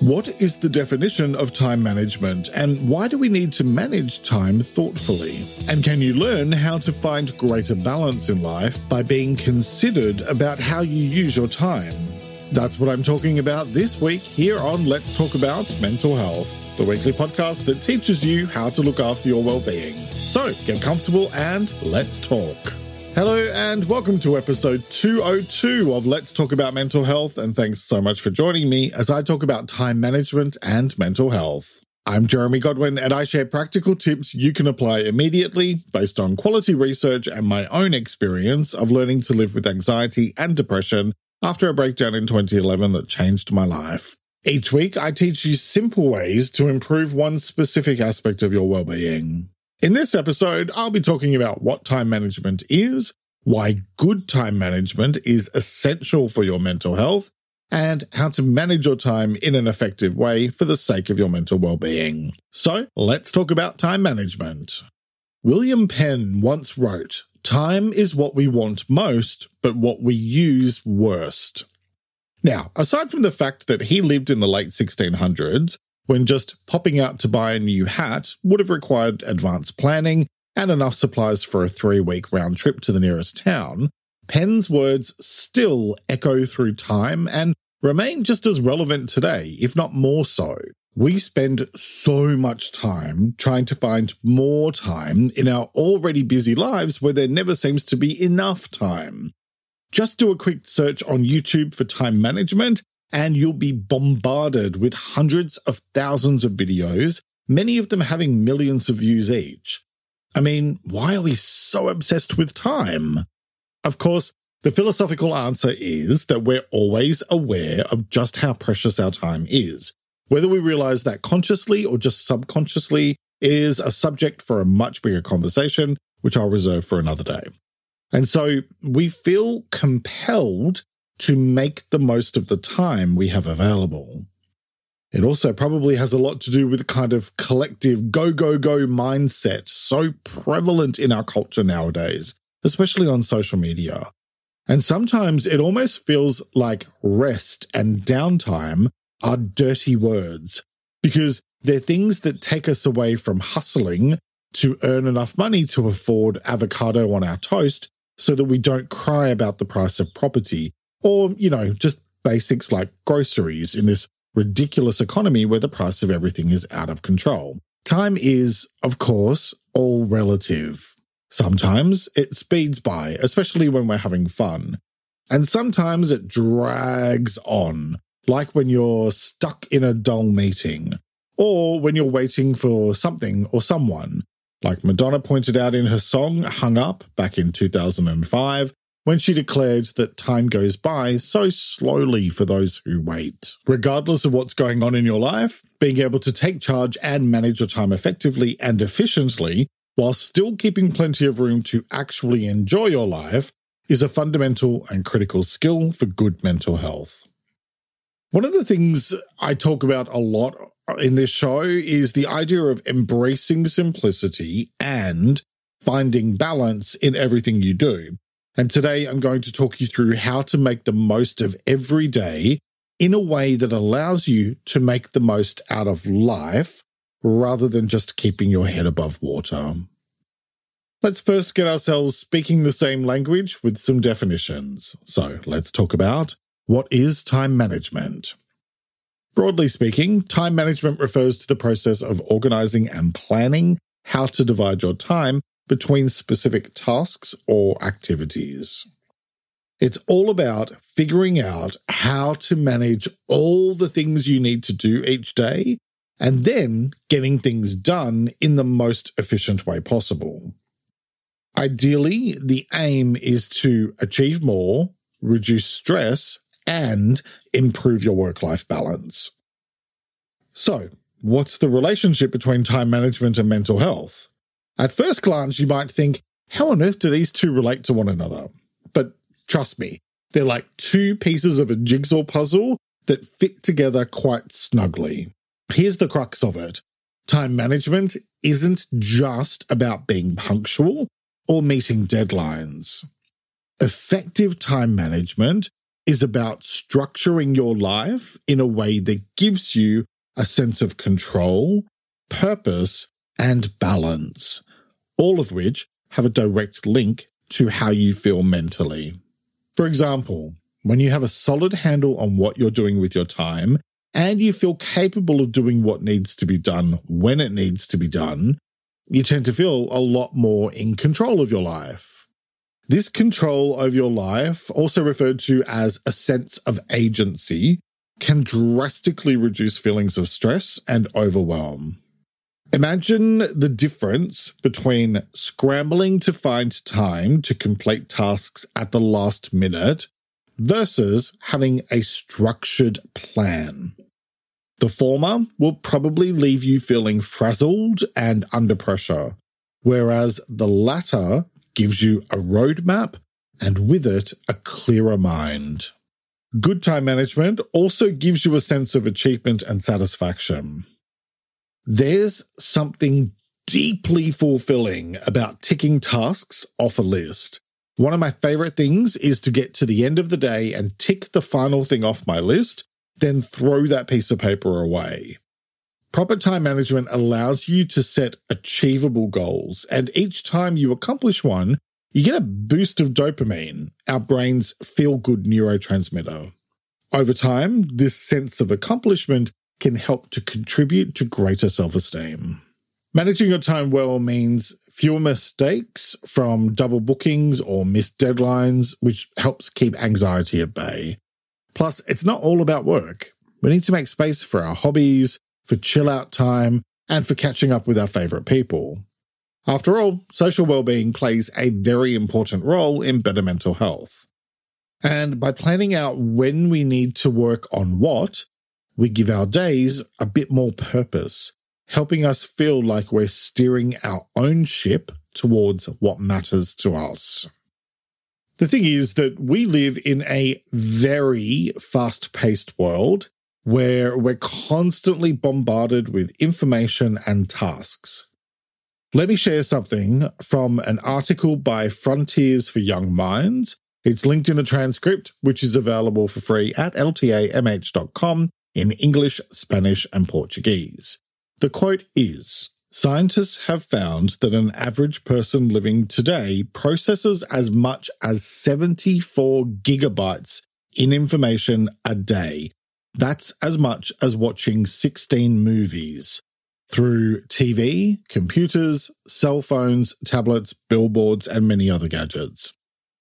What is the definition of time management and why do we need to manage time thoughtfully? And can you learn how to find greater balance in life by being considered about how you use your time? That's what I'm talking about this week here on Let's Talk About Mental Health, the weekly podcast that teaches you how to look after your well-being. So get comfortable and let's talk. Hello and welcome to episode 202 of Let's Talk About Mental Health. And thanks so much for joining me as I talk about time management and mental health. I'm Jeremy Godwin and I share practical tips you can apply immediately based on quality research and my own experience of learning to live with anxiety and depression after a breakdown in 2011 that changed my life. Each week, I teach you simple ways to improve one specific aspect of your well-being. In this episode, I'll be talking about what time management is, why good time management is essential for your mental health, and how to manage your time in an effective way for the sake of your mental well-being. So let's talk about time management. William Penn once wrote, time is what we want most, but what we use worst. Now, aside from the fact that he lived in the late 1600s, when just popping out to buy a new hat would have required advanced planning and enough supplies for a three week round trip to the nearest town, Penn's words still echo through time and remain just as relevant today, if not more so. We spend so much time trying to find more time in our already busy lives where there never seems to be enough time. Just do a quick search on YouTube for time management and you'll be bombarded with hundreds of thousands of videos, many of them having millions of views each. I mean, why are we so obsessed with time? Of course, the philosophical answer is that we're always aware of just how precious our time is. Whether we realize that consciously or just subconsciously is a subject for a much bigger conversation, which I'll reserve for another day. And so we feel compelled to make the most of the time we have available. It also probably has a lot to do with the kind of collective go, go, go mindset so prevalent in our culture nowadays, especially on social media. And sometimes it almost feels like rest and downtime are dirty words because they're things that take us away from hustling to earn enough money to afford avocado on our toast so that we don't cry about the price of property or, you know, just basics like groceries in this ridiculous economy where the price of everything is out of control. Time is, of course, all relative. Sometimes it speeds by, especially when we're having fun. And sometimes it drags on, like when you're stuck in a dull meeting, or when you're waiting for something or someone. Like Madonna pointed out in her song Hung Up back in 2005, when she declared that time goes by so slowly for those who wait. Regardless of what's going on in your life, being able to take charge and manage your time effectively and efficiently while still keeping plenty of room to actually enjoy your life is a fundamental and critical skill for good mental health. One of the things I talk about a lot in this show is the idea of embracing simplicity and finding balance in everything you do. And today I'm going to talk you through how to make the most of every day in a way that allows you to make the most out of life rather than just keeping your head above water. Let's first get ourselves speaking the same language with some definitions. So let's talk about what is time management? Broadly speaking, time management refers to the process of organizing and planning how to divide your time between specific tasks or activities. It's all about figuring out how to manage all the things you need to do each day and then getting things done in the most efficient way possible. Ideally, the aim is to achieve more, reduce stress, and improve your work life balance. So, what's the relationship between time management and mental health? At first glance, you might think, how on earth do these two relate to one another? But trust me, they're like two pieces of a jigsaw puzzle that fit together quite snugly. Here's the crux of it. Time management isn't just about being punctual or meeting deadlines. Effective time management is about structuring your life in a way that gives you a sense of control, purpose, and balance, all of which have a direct link to how you feel mentally. For example, when you have a solid handle on what you're doing with your time and you feel capable of doing what needs to be done when it needs to be done, you tend to feel a lot more in control of your life. This control over your life, also referred to as a sense of agency, can drastically reduce feelings of stress and overwhelm. Imagine the difference between scrambling to find time to complete tasks at the last minute versus having a structured plan. The former will probably leave you feeling frazzled and under pressure, whereas the latter gives you a roadmap and with it a clearer mind. Good time management also gives you a sense of achievement and satisfaction. There's something deeply fulfilling about ticking tasks off a list. One of my favorite things is to get to the end of the day and tick the final thing off my list then throw that piece of paper away. Proper time management allows you to set achievable goals, and each time you accomplish one, you get a boost of dopamine, our brain's feel good neurotransmitter. Over time, this sense of accomplishment can help to contribute to greater self esteem. Managing your time well means fewer mistakes from double bookings or missed deadlines, which helps keep anxiety at bay. Plus, it's not all about work. We need to make space for our hobbies, for chill out time, and for catching up with our favorite people. After all, social well-being plays a very important role in better mental health. And by planning out when we need to work on what, we give our days a bit more purpose, helping us feel like we're steering our own ship towards what matters to us. The thing is that we live in a very fast paced world where we're constantly bombarded with information and tasks. Let me share something from an article by Frontiers for Young Minds. It's linked in the transcript, which is available for free at ltamh.com in English, Spanish, and Portuguese. The quote is Scientists have found that an average person living today processes as much as 74 gigabytes in information a day. That's as much as watching 16 movies through TV, computers, cell phones, tablets, billboards, and many other gadgets.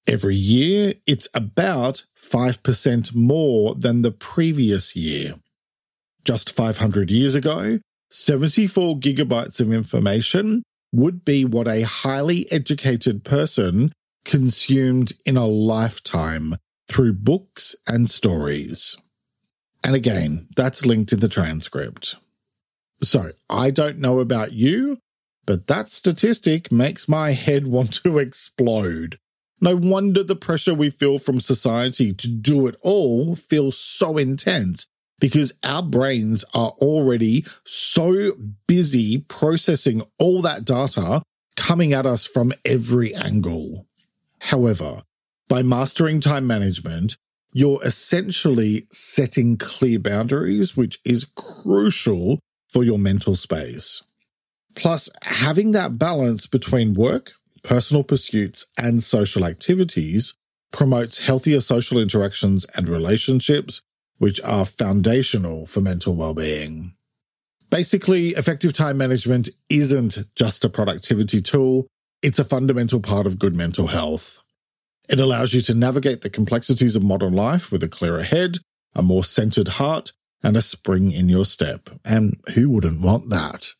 Every year, it's about 5% more than the previous year. Just 500 years ago, 74 gigabytes of information would be what a highly educated person consumed in a lifetime through books and stories. And again, that's linked in the transcript. So I don't know about you, but that statistic makes my head want to explode. No wonder the pressure we feel from society to do it all feels so intense because our brains are already so busy processing all that data coming at us from every angle. However, by mastering time management, you're essentially setting clear boundaries, which is crucial for your mental space. Plus, having that balance between work, personal pursuits, and social activities promotes healthier social interactions and relationships which are foundational for mental well-being. Basically, effective time management isn't just a productivity tool, it's a fundamental part of good mental health. It allows you to navigate the complexities of modern life with a clearer head, a more centered heart, and a spring in your step. And who wouldn't want that?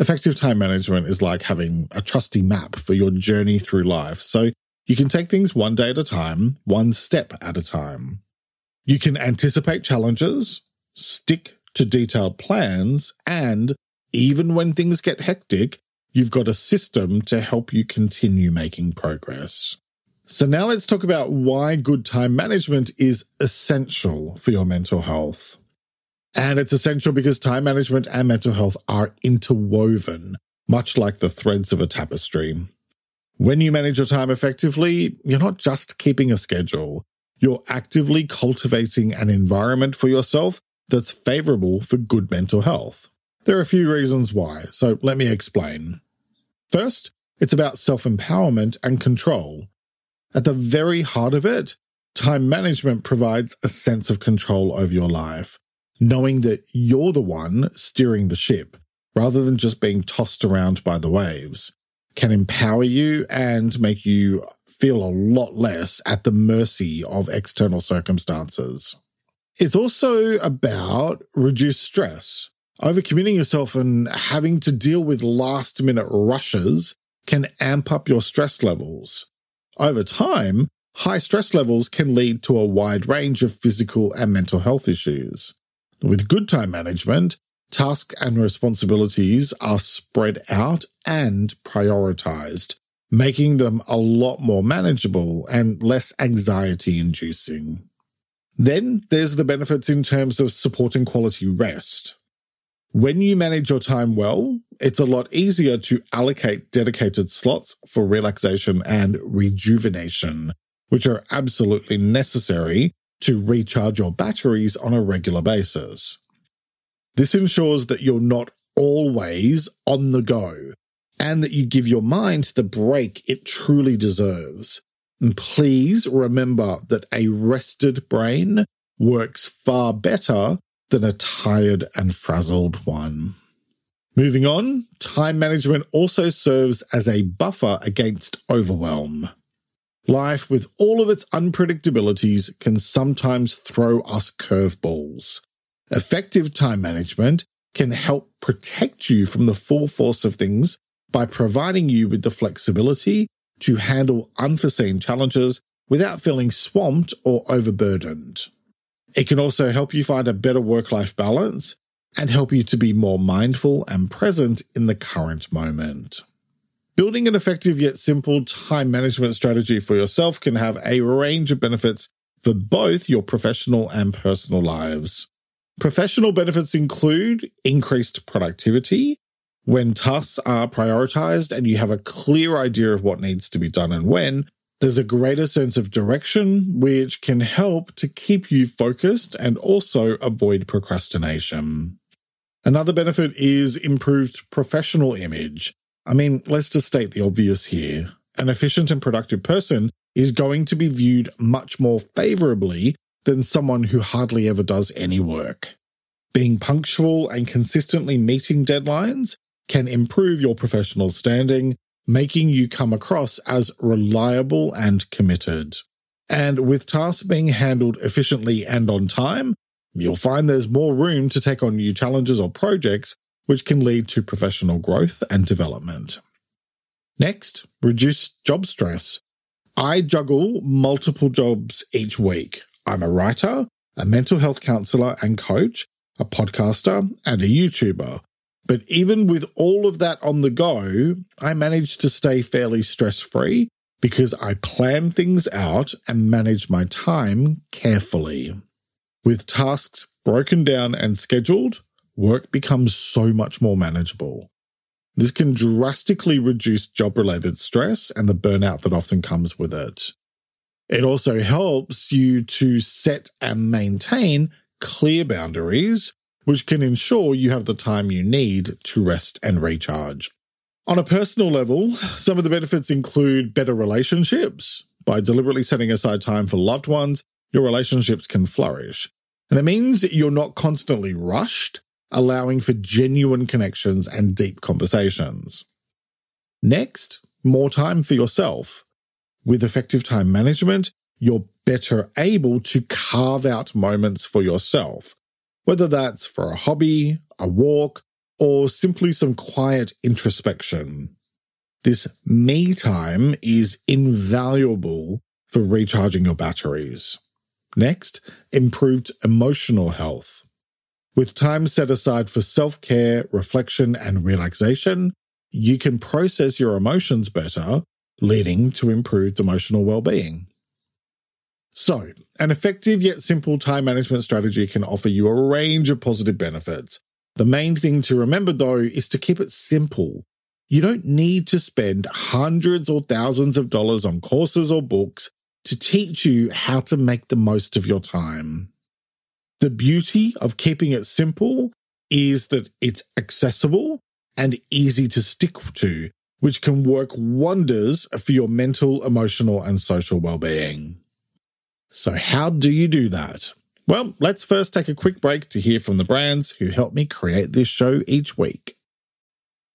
Effective time management is like having a trusty map for your journey through life. So you can take things one day at a time, one step at a time. You can anticipate challenges, stick to detailed plans, and even when things get hectic, you've got a system to help you continue making progress. So now let's talk about why good time management is essential for your mental health. And it's essential because time management and mental health are interwoven, much like the threads of a tapestry. When you manage your time effectively, you're not just keeping a schedule. you're actively cultivating an environment for yourself that's favorable for good mental health. There are a few reasons why, so let me explain. First, it's about self empowerment and control. At the very heart of it, time management provides a sense of control over your life, knowing that you're the one steering the ship rather than just being tossed around by the waves can empower you and make you feel a lot less at the mercy of external circumstances. It's also about reduced stress. Overcommitting yourself and having to deal with last minute rushes can amp up your stress levels. Over time, high stress levels can lead to a wide range of physical and mental health issues. With good time management, tasks and responsibilities are spread out and prioritized, making them a lot more manageable and less anxiety inducing. Then there's the benefits in terms of supporting quality rest. When you manage your time well, it's a lot easier to allocate dedicated slots for relaxation and rejuvenation, which are absolutely necessary to recharge your batteries on a regular basis. This ensures that you're not always on the go and that you give your mind the break it truly deserves. And please remember that a rested brain works far better than a tired and frazzled one. Moving on, time management also serves as a buffer against overwhelm. Life, with all of its unpredictabilities, can sometimes throw us curveballs. Effective time management can help protect you from the full force of things by providing you with the flexibility to handle unforeseen challenges without feeling swamped or overburdened. It can also help you find a better work life balance and help you to be more mindful and present in the current moment. Building an effective yet simple time management strategy for yourself can have a range of benefits for both your professional and personal lives. Professional benefits include increased productivity, when tasks are prioritized and you have a clear idea of what needs to be done and when, there's a greater sense of direction, which can help to keep you focused and also avoid procrastination. Another benefit is improved professional image. I mean, let's just state the obvious here. An efficient and productive person is going to be viewed much more favorably than someone who hardly ever does any work. Being punctual and consistently meeting deadlines can improve your professional standing, making you come across as reliable and committed. And with tasks being handled efficiently and on time, you'll find there's more room to take on new challenges or projects, which can lead to professional growth and development. Next, reduce job stress. I juggle multiple jobs each week. I'm a writer, a mental health counselor and coach, a podcaster, and a YouTuber. But even with all of that on the go, I manage to stay fairly stress free because I plan things out and manage my time carefully. With tasks broken down and scheduled, work becomes so much more manageable. This can drastically reduce job related stress and the burnout that often comes with it. It also helps you to set and maintain clear boundaries which can ensure you have the time you need to rest and recharge. On a personal level, some of the benefits include better relationships. By deliberately setting aside time for loved ones, your relationships can flourish. And it means you're not constantly rushed, allowing for genuine connections and deep conversations. Next, more time for yourself. With effective time management, you're better able to carve out moments for yourself, whether that's for a hobby, a walk, or simply some quiet introspection. This me time is invaluable for recharging your batteries. Next, improved emotional health. With time set aside for self care, reflection, and relaxation, you can process your emotions better, leading to improved emotional well being. So, an effective yet simple time management strategy can offer you a range of positive benefits. The main thing to remember though is to keep it simple. You don't need to spend hundreds or thousands of dollars on courses or books to teach you how to make the most of your time. The beauty of keeping it simple is that it's accessible and easy to stick to, which can work wonders for your mental, emotional, and social well-being. So how do you do that? Well, let's first take a quick break to hear from the brands who help me create this show each week.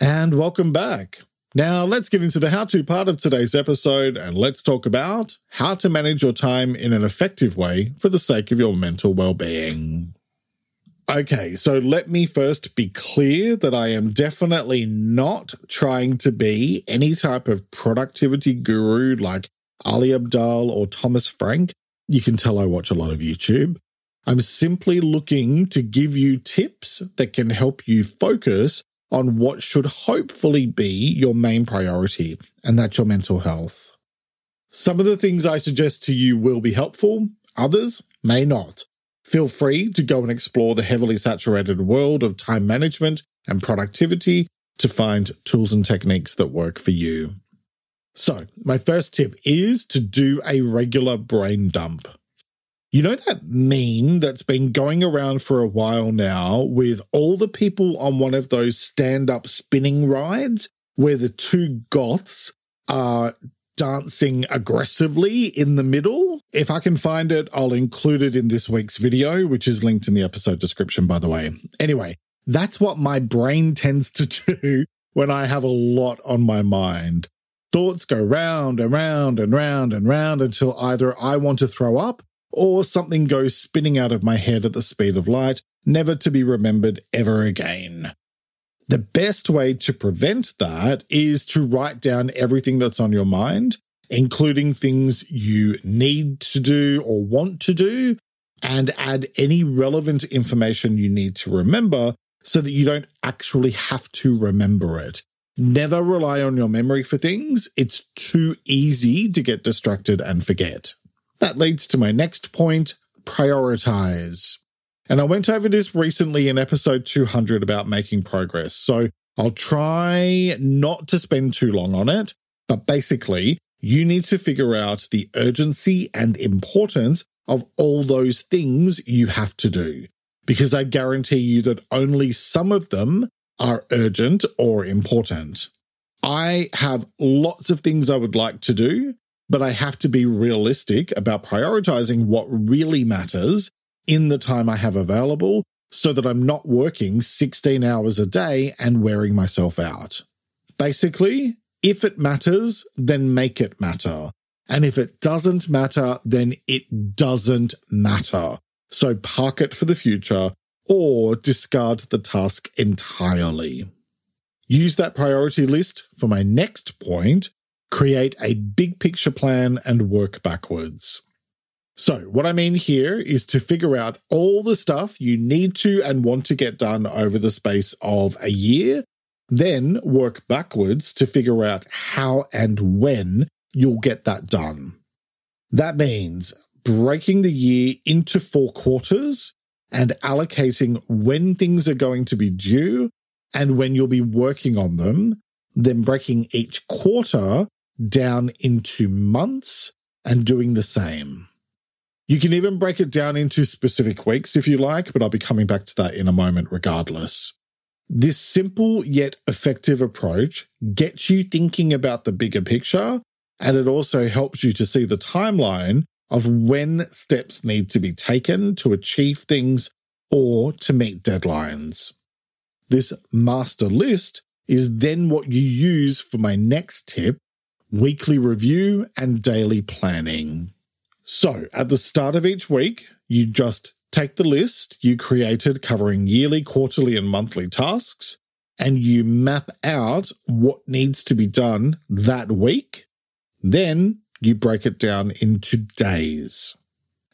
And welcome back. Now let's get into the how to part of today's episode and let's talk about how to manage your time in an effective way for the sake of your mental well-being. Okay, so let me first be clear that I am definitely not trying to be any type of productivity guru like Ali Abdaal or Thomas Frank. You can tell I watch a lot of YouTube. I'm simply looking to give you tips that can help you focus on what should hopefully be your main priority, and that's your mental health. Some of the things I suggest to you will be helpful, others may not. Feel free to go and explore the heavily saturated world of time management and productivity to find tools and techniques that work for you. So, my first tip is to do a regular brain dump. You know that meme that's been going around for a while now with all the people on one of those stand up spinning rides where the two goths are dancing aggressively in the middle? If I can find it, I'll include it in this week's video, which is linked in the episode description, by the way. Anyway, that's what my brain tends to do when I have a lot on my mind. Thoughts go round and round and round and round until either I want to throw up or something goes spinning out of my head at the speed of light, never to be remembered ever again. The best way to prevent that is to write down everything that's on your mind, including things you need to do or want to do, and add any relevant information you need to remember so that you don't actually have to remember it. Never rely on your memory for things. It's too easy to get distracted and forget. That leads to my next point prioritize. And I went over this recently in episode 200 about making progress. So I'll try not to spend too long on it. But basically, you need to figure out the urgency and importance of all those things you have to do. Because I guarantee you that only some of them are urgent or important. I have lots of things I would like to do, but I have to be realistic about prioritizing what really matters in the time I have available so that I'm not working 16 hours a day and wearing myself out. Basically, if it matters, then make it matter. And if it doesn't matter, then it doesn't matter. So park it for the future or discard the task entirely. Use that priority list for my next point create a big picture plan and work backwards. So, what I mean here is to figure out all the stuff you need to and want to get done over the space of a year, then work backwards to figure out how and when you'll get that done. That means breaking the year into four quarters and allocating when things are going to be due and when you'll be working on them, then breaking each quarter down into months and doing the same. You can even break it down into specific weeks if you like, but I'll be coming back to that in a moment regardless. This simple yet effective approach gets you thinking about the bigger picture And it also helps you to see the timeline of when steps need to be taken to achieve things or to meet deadlines. This master list is then what you use for my next tip weekly review and daily planning. So at the start of each week, you just take the list you created covering yearly, quarterly, and monthly tasks, and you map out what needs to be done that week. Then you break it down into days.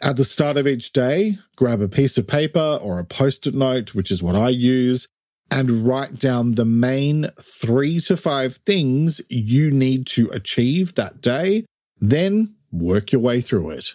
At the start of each day, grab a piece of paper or a post it note, which is what I use, and write down the main three to five things you need to achieve that day. Then work your way through it.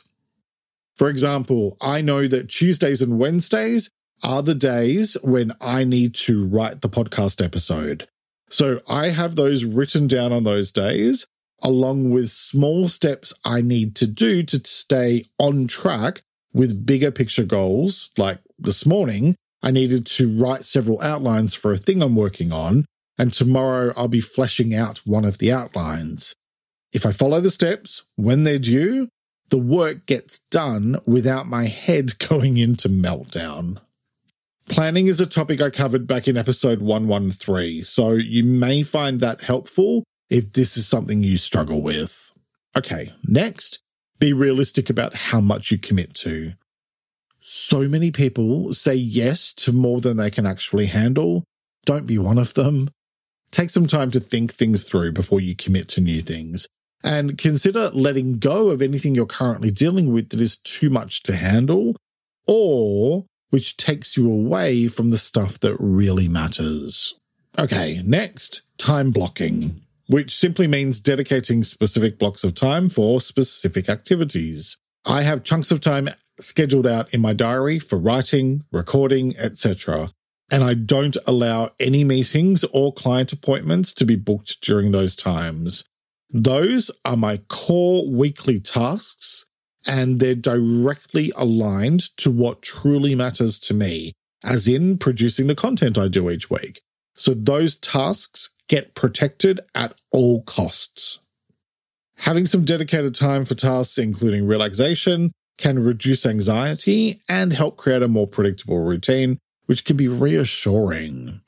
For example, I know that Tuesdays and Wednesdays are the days when I need to write the podcast episode. So I have those written down on those days, along with small steps I need to do to stay on track with bigger picture goals. Like this morning, I needed to write several outlines for a thing I'm working on, and tomorrow I'll be fleshing out one of the outlines. If I follow the steps when they're due, the work gets done without my head going into meltdown. Planning is a topic I covered back in episode 113, so you may find that helpful if this is something you struggle with. Okay, next, be realistic about how much you commit to. So many people say yes to more than they can actually handle. Don't be one of them. Take some time to think things through before you commit to new things and consider letting go of anything you're currently dealing with that is too much to handle or which takes you away from the stuff that really matters. Okay, next, time blocking, which simply means dedicating specific blocks of time for specific activities. I have chunks of time scheduled out in my diary for writing, recording, etc. And I don't allow any meetings or client appointments to be booked during those times. Those are my core weekly tasks, and they're directly aligned to what truly matters to me, as in producing the content I do each week. So those tasks get protected at all costs. Having some dedicated time for tasks, including relaxation, can reduce anxiety and help create a more predictable routine, which can be reassuring.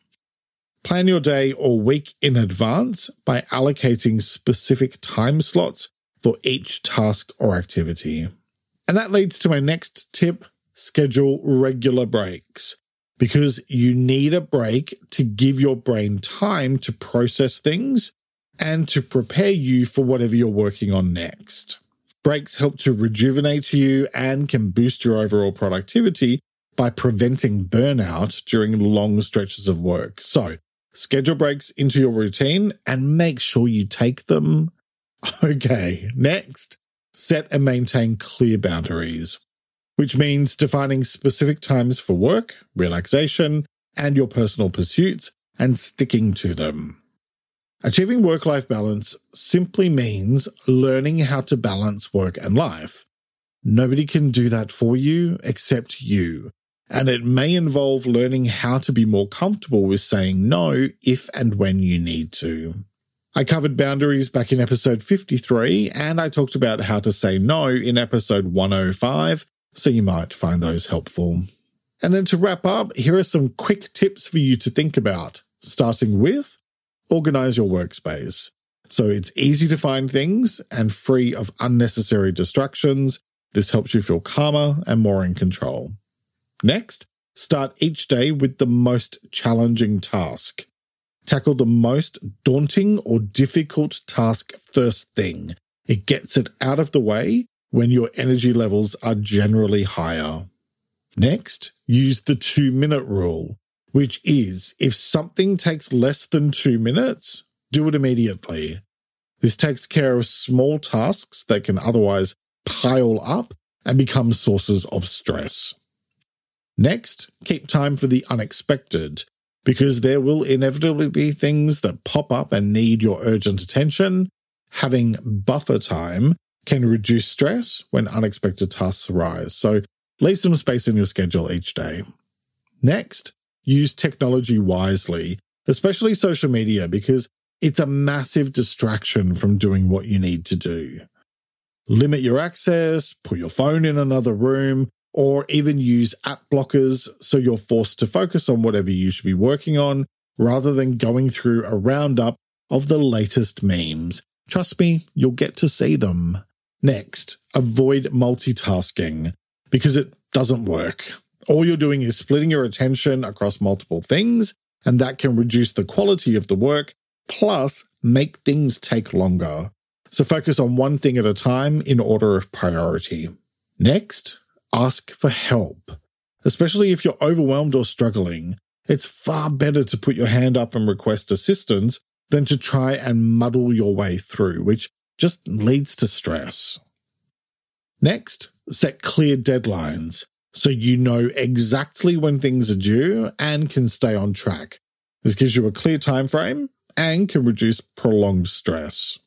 Plan your day or week in advance by allocating specific time slots for each task or activity. And that leads to my next tip schedule regular breaks because you need a break to give your brain time to process things and to prepare you for whatever you're working on next. Breaks help to rejuvenate you and can boost your overall productivity by preventing burnout during long stretches of work. So schedule breaks into your routine and make sure you take them. Okay, next, set and maintain clear boundaries, which means defining specific times for work, relaxation, and your personal pursuits and sticking to them. Achieving work life balance simply means learning how to balance work and life. Nobody can do that for you except you and it may involve learning how to be more comfortable with saying no if and when you need to. I covered boundaries back in episode 53, and I talked about how to say no in episode 105, so you might find those helpful. And then to wrap up, here are some quick tips for you to think about, starting with organize your workspace. So it's easy to find things and free of unnecessary distractions. This helps you feel calmer and more in control. Next, start each day with the most challenging task. Tackle the most daunting or difficult task first thing. It gets it out of the way when your energy levels are generally higher. Next, use the two minute rule, which is if something takes less than two minutes, do it immediately. This takes care of small tasks that can otherwise pile up and become sources of stress. Next, keep time for the unexpected, because there will inevitably be things that pop up and need your urgent attention. Having buffer time can reduce stress when unexpected tasks arise, so leave some space in your schedule each day. Next, use technology wisely, especially social media, because it's a massive distraction from doing what you need to do. Limit your access, put your phone in another room, or even use app blockers so you're forced to focus on whatever you should be working on rather than going through a roundup of the latest memes. Trust me, you'll get to see them. Next, avoid multitasking because it doesn't work. All you're doing is splitting your attention across multiple things, and that can reduce the quality of the work, plus make things take longer. So focus on one thing at a time in order of priority. Next, ask for help. Especially if you're overwhelmed or struggling, it's far better to put your hand up and request assistance than to try and muddle your way through, which just leads to stress. Next, set clear deadlines so you know exactly when things are due and can stay on track. This gives you a clear time frame and can reduce prolonged stress.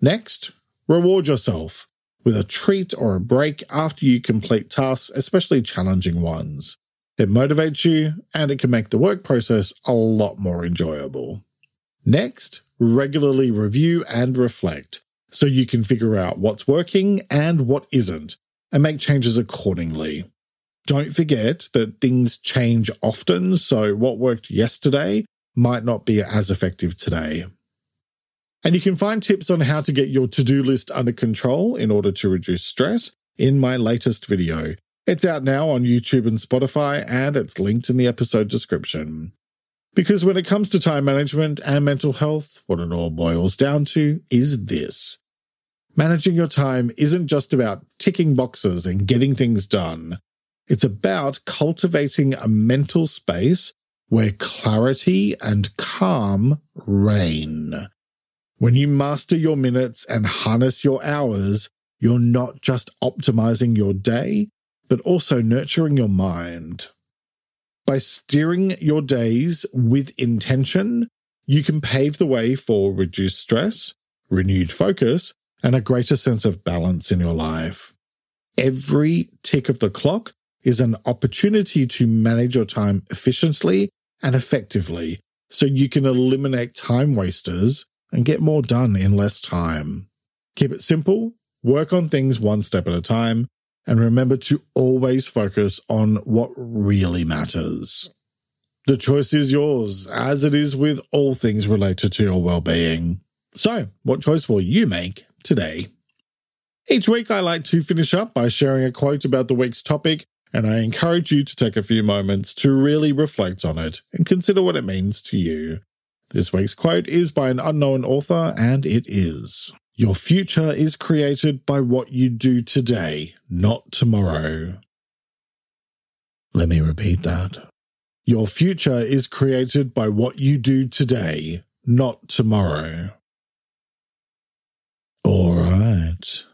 Next, reward yourself with a treat or a break after you complete tasks, especially challenging ones. It motivates you and it can make the work process a lot more enjoyable. Next, regularly review and reflect so you can figure out what's working and what isn't and make changes accordingly. Don't forget that things change often, so what worked yesterday might not be as effective today. And you can find tips on how to get your to do list under control in order to reduce stress in my latest video. It's out now on YouTube and Spotify, and it's linked in the episode description. Because when it comes to time management and mental health, what it all boils down to is this. Managing your time isn't just about ticking boxes and getting things done. It's about cultivating a mental space where clarity and calm reign. When you master your minutes and harness your hours, you're not just optimizing your day, but also nurturing your mind. By steering your days with intention, you can pave the way for reduced stress, renewed focus, and a greater sense of balance in your life. Every tick of the clock is an opportunity to manage your time efficiently and effectively so you can eliminate time wasters and get more done in less time. Keep it simple, work on things one step at a time, and remember to always focus on what really matters. The choice is yours, as it is with all things related to your well-being. So, what choice will you make today? Each week, I like to finish up by sharing a quote about the week's topic, and I encourage you to take a few moments to really reflect on it and consider what it means to you. This week's quote is by an unknown author, and it is Your future is created by what you do today, not tomorrow. Let me repeat that. Your future is created by what you do today, not tomorrow.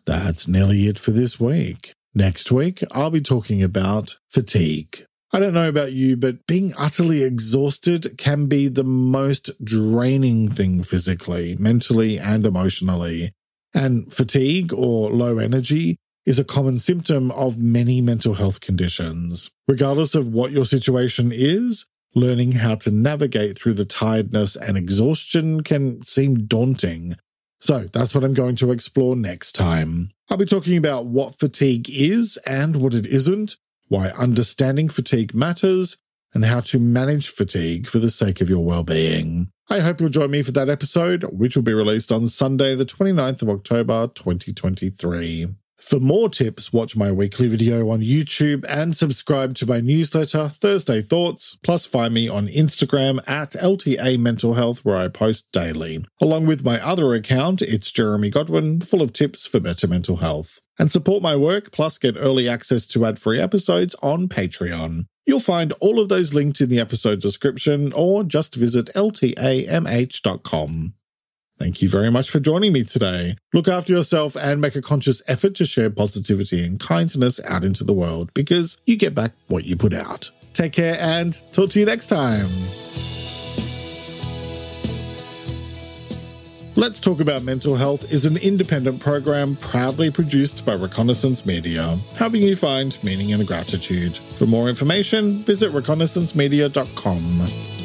That's nearly it for this week. Next week, I'll be talking about fatigue. I don't know about you, but being utterly exhausted can be the most draining thing physically, mentally, and emotionally. And fatigue or low energy is a common symptom of many mental health conditions. Regardless of what your situation is, learning how to navigate through the tiredness and exhaustion can seem daunting. So that's what I'm going to explore next time. I'll be talking about what fatigue is and what it isn't, why understanding fatigue matters, and how to manage fatigue for the sake of your well-being. I hope you'll join me for that episode, which will be released on Sunday, the 29th of October, 2023. For more tips, watch my weekly video on YouTube and subscribe to my newsletter, Thursday Thoughts, plus find me on Instagram at LTA Mental Health, where I post daily. Along with my other account, it's Jeremy Godwin, full of tips for better mental health. And support my work, plus get early access to ad free episodes on Patreon. You'll find all of those linked in the episode description or just visit ltamh.com. Thank you very much for joining me today. Look after yourself and make a conscious effort to share positivity and kindness out into the world because you get back what you put out. Take care and talk to you next time. Let's Talk About Mental Health is an independent program proudly produced by Reconnaissance Media, helping you find meaning and gratitude. For more information, visit reconnaissancemedia.com.